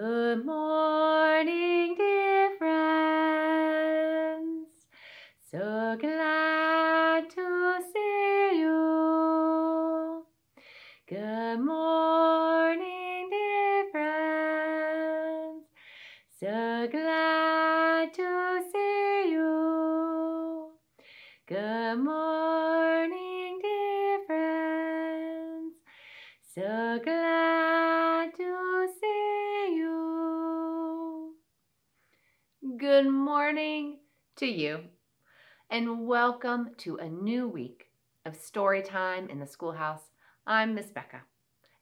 Good morning, Good morning to you, and welcome to a new week of story time in the schoolhouse. I'm Miss Becca,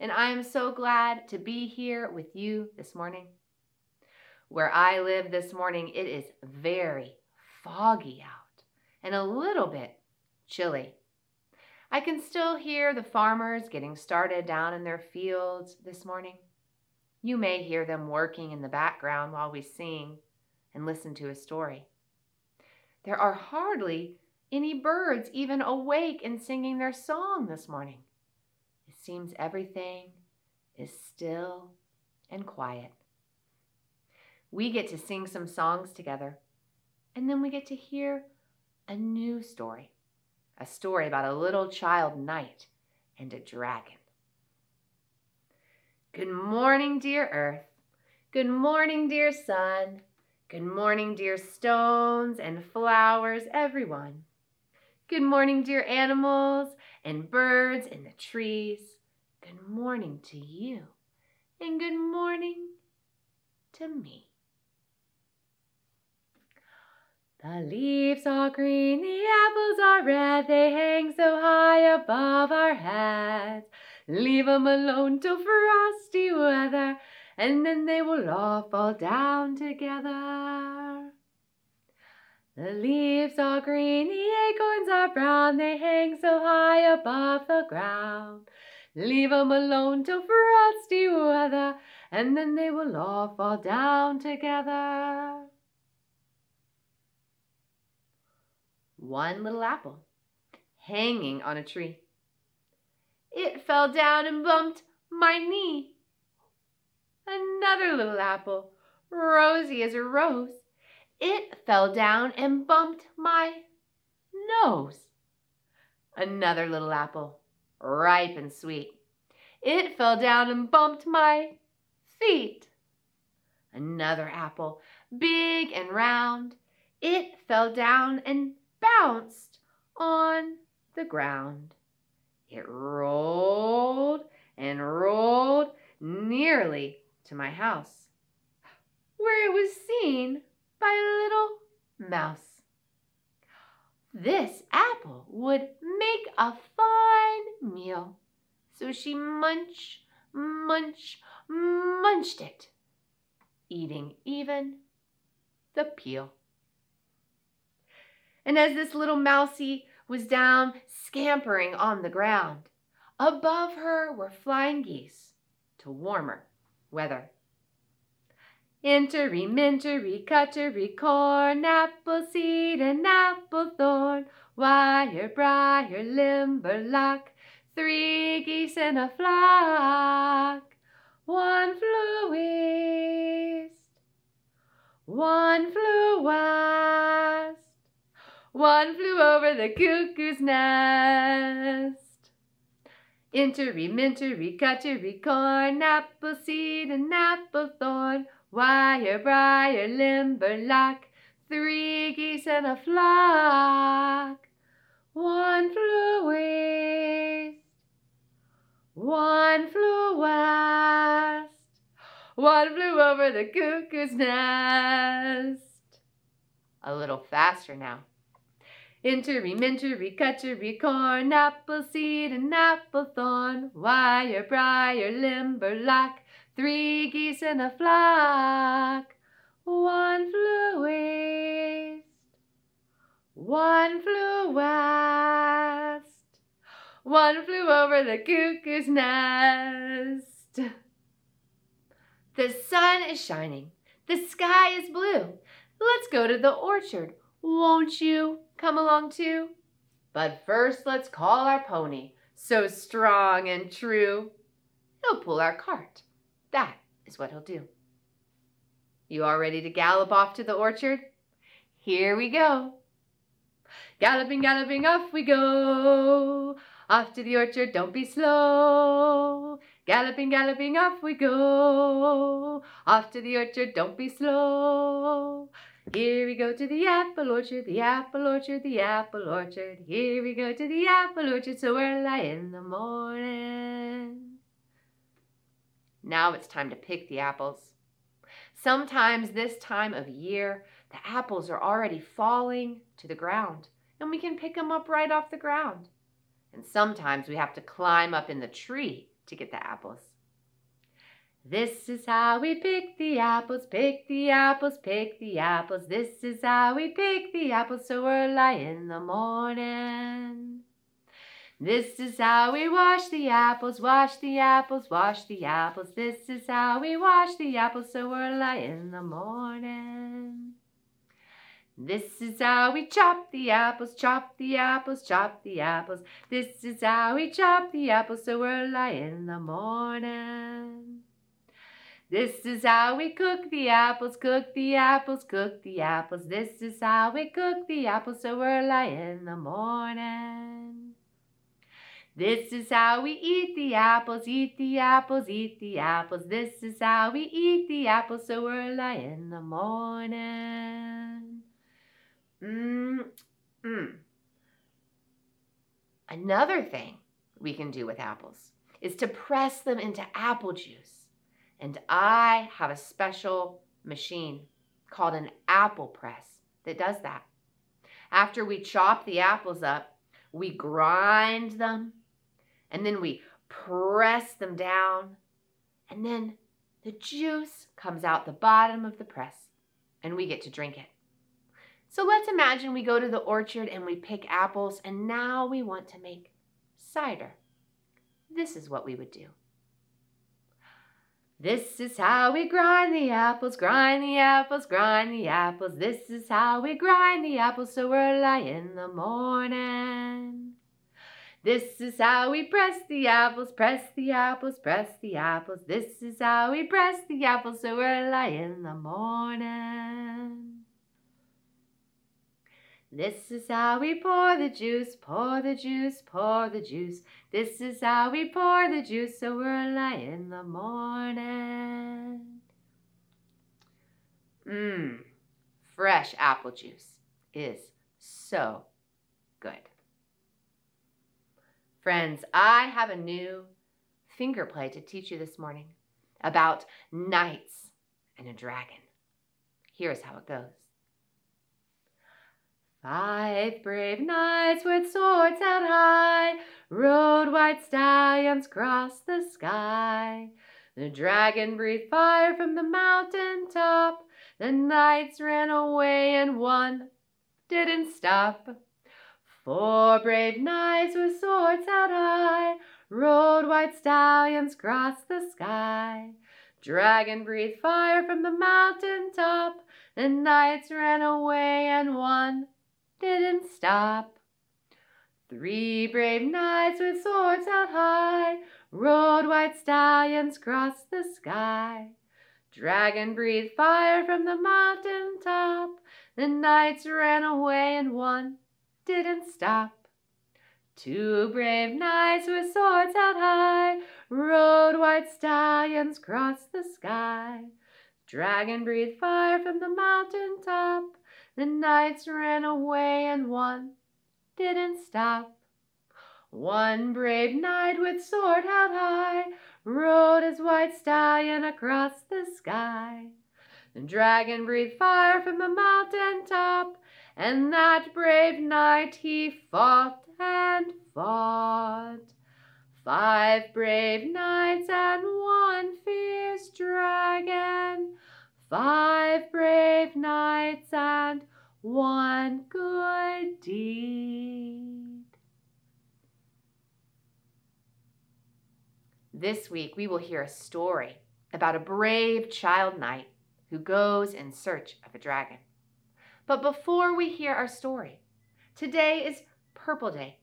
and I am so glad to be here with you this morning. Where I live this morning, it is very foggy out and a little bit chilly. I can still hear the farmers getting started down in their fields this morning. You may hear them working in the background while we sing and listen to a story. There are hardly any birds even awake and singing their song this morning. It seems everything is still and quiet. We get to sing some songs together, and then we get to hear a new story a story about a little child knight and a dragon. Good morning, dear earth. Good morning, dear sun. Good morning, dear stones and flowers, everyone. Good morning, dear animals and birds in the trees. Good morning to you, and good morning to me. The leaves are green, the apples are red, they hang so high above our heads. Leave 'em alone till frosty weather, and then they will all fall down together. The leaves are green, the acorns are brown, they hang so high above the ground. Leave 'em alone till frosty weather, and then they will all fall down together. One little apple hanging on a tree. It fell down and bumped my knee. Another little apple, rosy as a rose. It fell down and bumped my nose. Another little apple, ripe and sweet. It fell down and bumped my feet. Another apple, big and round. It fell down and bounced on the ground. It rolled and rolled nearly to my house, where it was seen by a little mouse. This apple would make a fine meal, so she munch, munch, munched it, eating even the peel. And as this little mousie was down scampering on the ground, above her were flying geese to warmer weather. Intery, mintery, cuttery, corn, apple seed, and apple thorn, wire, briar, limberlock, three geese in a flock. One flew east, one flew west, one flew over the cuckoo's nest. Intery, mintery, cuttery, corn, apple seed, and apple thorn, wire, briar, limberlock, three geese in a flock. One flew east, one flew west, one flew over the cuckoo's nest. A little faster now. Intery, mintery, cuttery, corn, apple seed, and apple thorn, wire, briar, limberlock, three geese in a flock. One flew east, one flew west, one flew over the cuckoo's nest. The sun is shining, the sky is blue. Let's go to the orchard, won't you? Come along too? But first let's call our pony, so strong and true. He'll pull our cart. That is what he'll do. You all ready to gallop off to the orchard? Here we go. Galloping, galloping, off we go. Off to the orchard, don't be slow. Galloping, galloping, off we go. Off to the orchard, don't be slow. Here we go to the apple orchard, the apple orchard, the apple orchard. Here we go to the apple orchard so early in the morning. Now it's time to pick the apples. Sometimes this time of year, the apples are already falling to the ground, and we can pick them up right off the ground. And sometimes we have to climb up in the tree to get the apples. This is how we pick the apples, pick the apples, pick the apples. This is how we pick the apples so early in the morning. This is how we wash the apples, wash the apples, wash the apples. This is how we wash the apples so early in the morning. This is how we chop the apples, chop the apples, chop the apples. This is how we chop the apples so early in the morning. This is how we cook the apples, cook the apples, cook the apples. This is how we cook the apples so early in the morning. This is how we eat the apples, eat the apples, eat the apples. This is how we eat the apples so early in the morning. Mm, mm. Another thing we can do with apples is to press them into apple juice. And I have a special machine called an apple press that does that. After we chop the apples up, we grind them and then we press them down and then the juice comes out the bottom of the press and we get to drink it. So let's imagine we go to the orchard and we pick apples and now we want to make cider. This is what we would do. This is how we grind the apples, grind the apples, grind the apples. This is how we grind the apples so we're early in the morning. This is how we press the apples, press the apples, press the apples. This is how we press the apples so we're early in the morning. This is how we pour the juice, pour the juice, pour the juice. This is how we pour the juice so we're early in the morning. Mmm, fresh apple juice is so good. Friends, I have a new finger play to teach you this morning about knights and a dragon. Here's how it goes. Five brave knights with swords held high rode white stallions cross the sky. The dragon breathed fire from the mountain top. The knights ran away and one didn't stop. Four brave knights with swords held high rode white stallions cross the sky. Dragon breathed fire from the mountain top. The knights ran away and one didn't stop. Three brave knights with swords held high rode white stallions across the sky. Dragon breathed fire from the mountain top. The knights ran away and one didn't stop. Two brave knights with swords held high rode white stallions across the sky. Dragon breathed fire from the mountain top. The knights ran away and one didn't stop. One brave knight with sword held high rode his white stallion across the sky. The dragon breathed fire from the mountain top, and that brave knight he fought and fought. Five brave knights and one fierce dragon five brave knights and one good deed. This week we will hear a story about a brave child knight who goes in search of a dragon. But before we hear our story, today is Purple Day.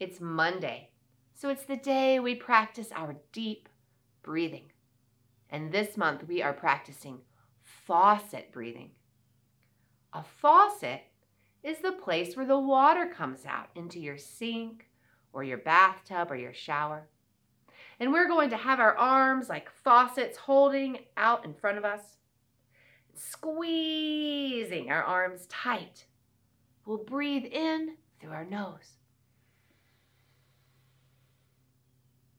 It's Monday, so it's the day we practice our deep breathing. And this month we are practicing faucet breathing. A faucet is the place where the water comes out into your sink or your bathtub or your shower. And we're going to have our arms like faucets holding out in front of us, squeezing our arms tight. We'll breathe in through our nose.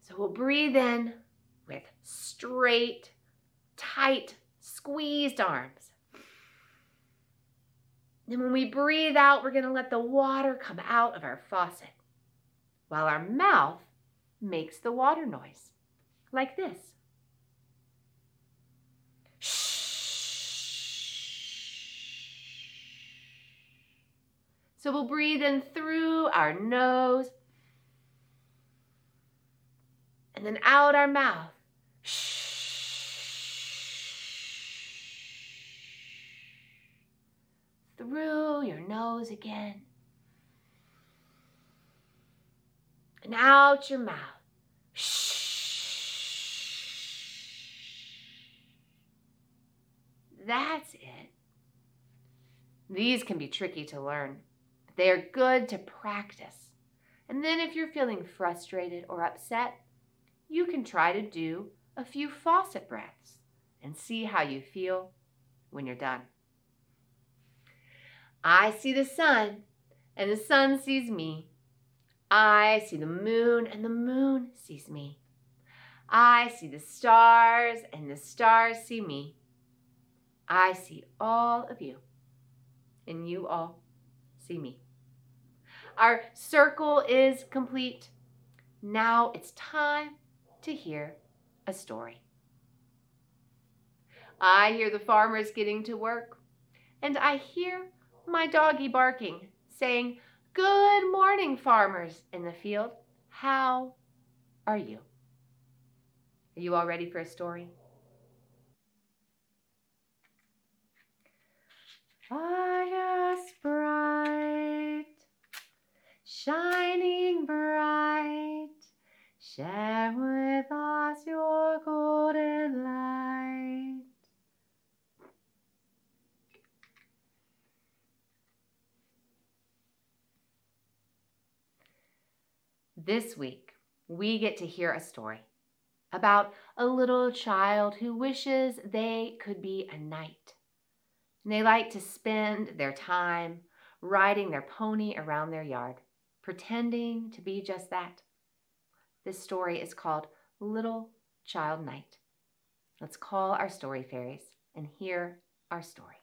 So we'll breathe in with straight, tight, squeezed arms. Then when we breathe out, we're going to let the water come out of our faucet while our mouth makes the water noise, like this. So we'll breathe in through our nose and then out our mouth. Through your nose again. And out your mouth. That's it. These can be tricky to learn, but they are good to practice. And then if you're feeling frustrated or upset, you can try to do a few faucet breaths and see how you feel when you're done. I see the sun, and the sun sees me. I see the moon, and the moon sees me. I see the stars, and the stars see me. I see all of you, and you all see me. Our circle is complete. Now it's time to hear a story. I hear the farmers getting to work, and I hear my doggie barking, saying, Good morning, farmers in the field. How are you? Are you all ready for a story? Fire bright, shining bright, share with us your golden light. This week, we get to hear a story about a little child who wishes they could be a knight. And they like to spend their time riding their pony around their yard, pretending to be just that. This story is called Little Child Knight. Let's call our story fairies and hear our story.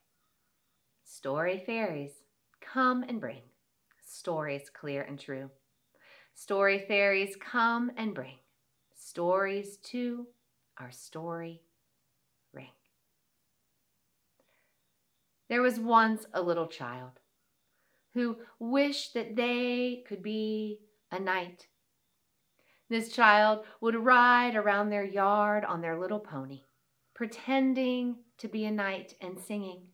Story fairies, come and bring stories clear and true. Story fairies, come and bring stories to our story ring. There was once a little child who wished that they could be a knight. This child would ride around their yard on their little pony, pretending to be a knight and singing,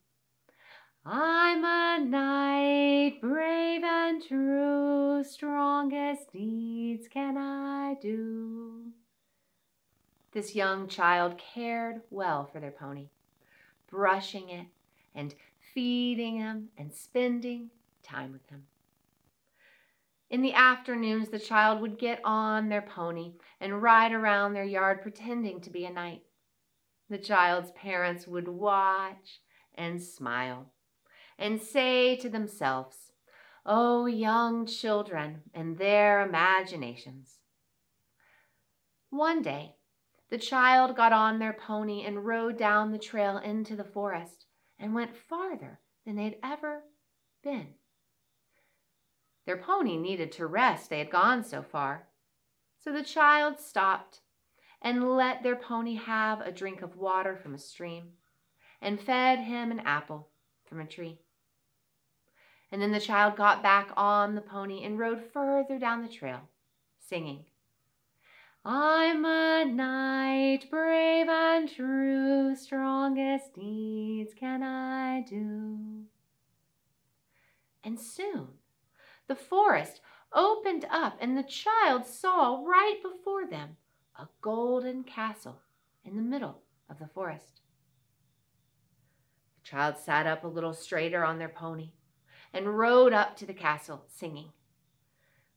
I'm a knight, brave and true, strongest deeds can I do. This young child cared well for their pony, brushing it and feeding him and spending time with him. In the afternoons, the child would get on their pony and ride around their yard pretending to be a knight. The child's parents would watch and smile and say to themselves, Oh, young children and their imaginations. One day, the child got on their pony and rode down the trail into the forest and went farther than they'd ever been. Their pony needed to rest, they had gone so far. So the child stopped and let their pony have a drink of water from a stream and fed him an apple from a tree. And then the child got back on the pony and rode further down the trail, singing, I'm a knight, brave and true, strongest deeds can I do. And soon the forest opened up, and the child saw right before them a golden castle in the middle of the forest. The child sat up a little straighter on their pony and rode up to the castle singing.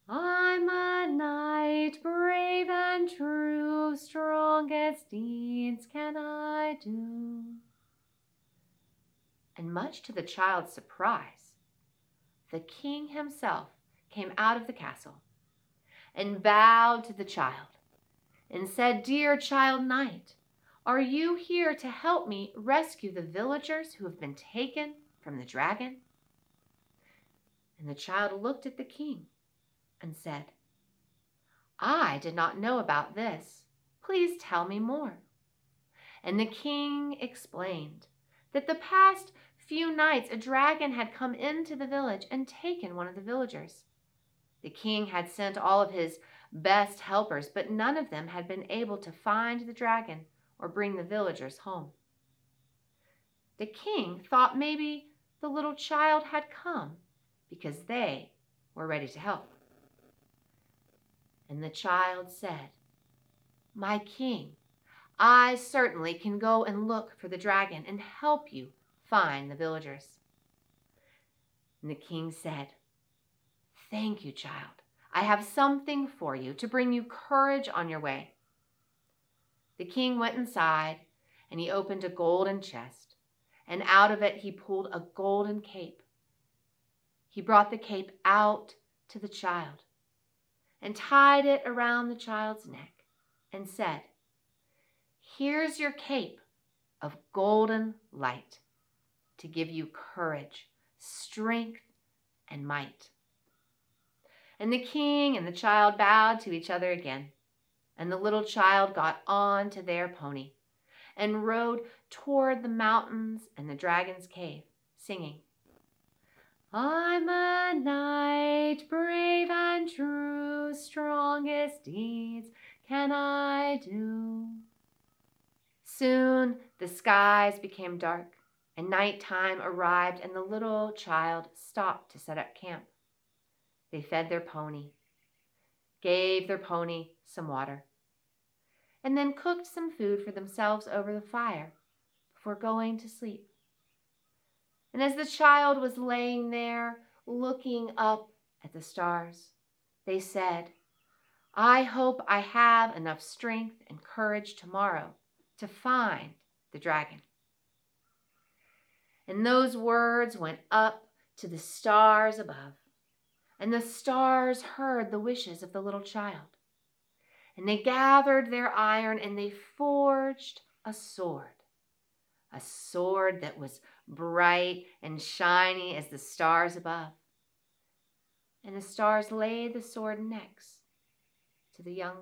I'm a knight, brave and true, strongest deeds can I do. And much to the child's surprise, the king himself came out of the castle and bowed to the child and said, Dear child knight, are you here to help me rescue the villagers who have been taken from the dragon? And the child looked at the king and said, I did not know about this. Please tell me more. And the king explained that the past few nights a dragon had come into the village and taken one of the villagers. The king had sent all of his best helpers, but none of them had been able to find the dragon or bring the villagers home. The king thought maybe the little child had come because they were ready to help. And the child said, My king, I certainly can go and look for the dragon and help you find the villagers. And the king said, Thank you, child. I have something for you to bring you courage on your way. The king went inside and he opened a golden chest, and out of it he pulled a golden cape. He brought the cape out to the child and tied it around the child's neck and said, Here's your cape of golden light to give you courage, strength, and might. And the king and the child bowed to each other again and the little child got on to their pony and rode toward the mountains and the dragon's cave, singing, I'm a knight, brave and true, strongest deeds can I do. Soon the skies became dark, and night time arrived, and the little child stopped to set up camp. They fed their pony, gave their pony some water, and then cooked some food for themselves over the fire before going to sleep. And as the child was laying there looking up at the stars, they said, I hope I have enough strength and courage tomorrow to find the dragon. And those words went up to the stars above, and the stars heard the wishes of the little child. And they gathered their iron and they forged a sword. A sword that was bright and shiny as the stars above. And the stars laid the sword next to the young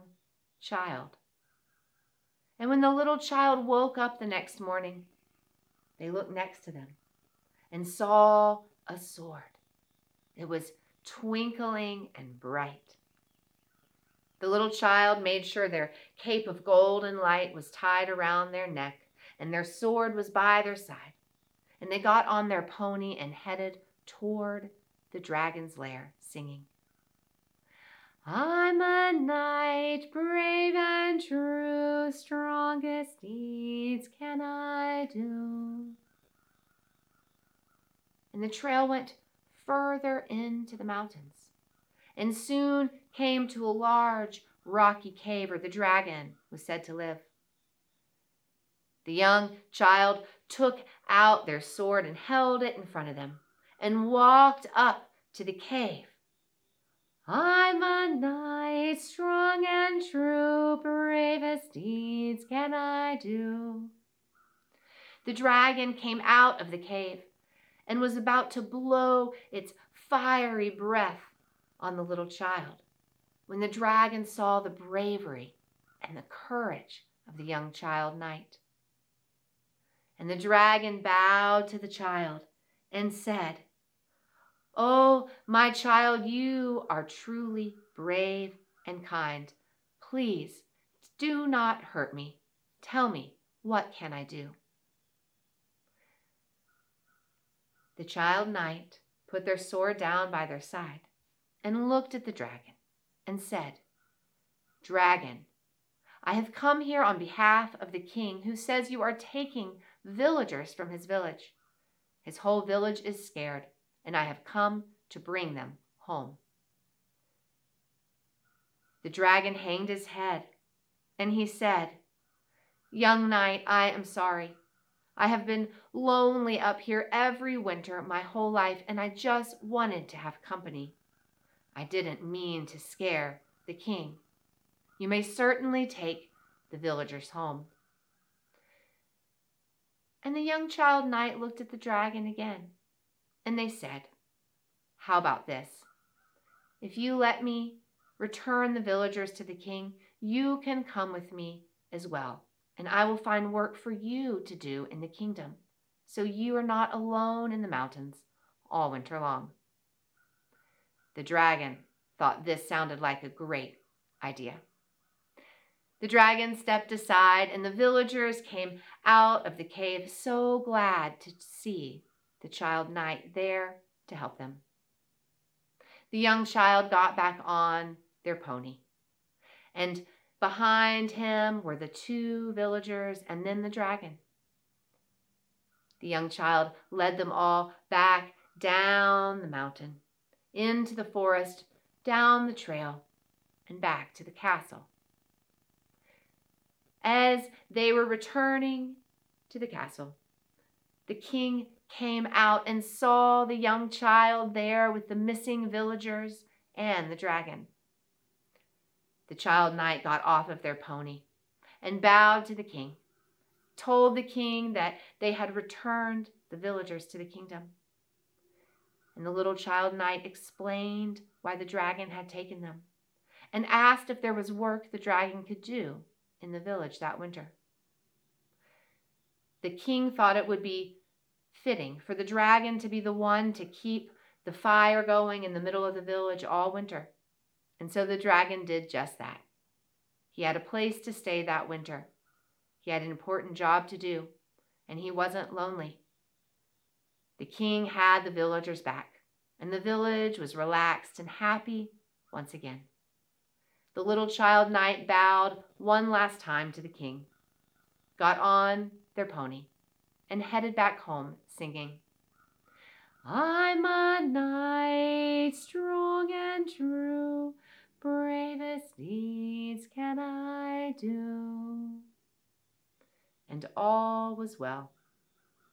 child. And when the little child woke up the next morning, they looked next to them and saw a sword. It was twinkling and bright. The little child made sure their cape of golden light was tied around their neck and their sword was by their side. And they got on their pony and headed toward the dragon's lair, singing. I'm a knight, brave and true, strongest deeds can I do. And the trail went further into the mountains and soon came to a large rocky cave where the dragon was said to live. The young child took out their sword and held it in front of them and walked up to the cave. I'm a knight, strong and true, bravest deeds can I do. The dragon came out of the cave and was about to blow its fiery breath on the little child when the dragon saw the bravery and the courage of the young child knight. And the dragon bowed to the child and said, Oh, my child, you are truly brave and kind. Please do not hurt me. Tell me, what can I do? The child knight put their sword down by their side and looked at the dragon and said, Dragon, I have come here on behalf of the king who says you are taking villagers from his village. His whole village is scared, and I have come to bring them home. The dragon hanged his head, and he said, Young knight, I am sorry. I have been lonely up here every winter my whole life, and I just wanted to have company. I didn't mean to scare the king. You may certainly take the villagers home. And the young child knight looked at the dragon again, and they said, How about this? If you let me return the villagers to the king, you can come with me as well, and I will find work for you to do in the kingdom, so you are not alone in the mountains all winter long. The dragon thought this sounded like a great idea. The dragon stepped aside, and the villagers came out of the cave so glad to see the child knight there to help them. The young child got back on their pony, and behind him were the two villagers and then the dragon. The young child led them all back down the mountain, into the forest, down the trail, and back to the castle. As they were returning to the castle, the king came out and saw the young child there with the missing villagers and the dragon. The child knight got off of their pony and bowed to the king, told the king that they had returned the villagers to the kingdom. And the little child knight explained why the dragon had taken them and asked if there was work the dragon could do in the village that winter. The king thought it would be fitting for the dragon to be the one to keep the fire going in the middle of the village all winter. And so the dragon did just that. He had a place to stay that winter. He had an important job to do, and he wasn't lonely. The king had the villagers back, and the village was relaxed and happy once again. The little child knight bowed one last time to the king, got on their pony, and headed back home singing, I'm a knight strong and true, bravest deeds can I do. And all was well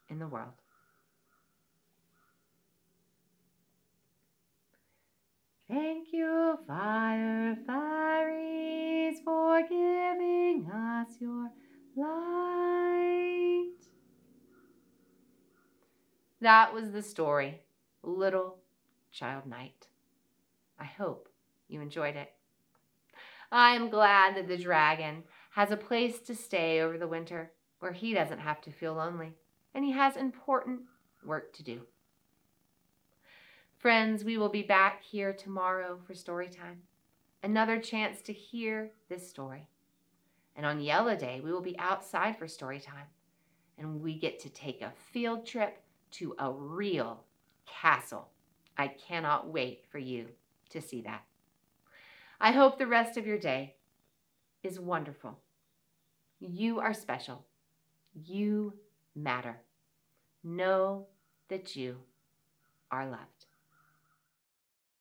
in the world. Thank you, fire fairies, for giving us your light. That was the story, Little Child Knight. I hope you enjoyed it. I am glad that the dragon has a place to stay over the winter where he doesn't have to feel lonely and he has important work to do. Friends, we will be back here tomorrow for story time. Another chance to hear this story. And on Yellow Day, we will be outside for story time. And we get to take a field trip to a real castle. I cannot wait for you to see that. I hope the rest of your day is wonderful. You are special. You matter. Know that you are loved.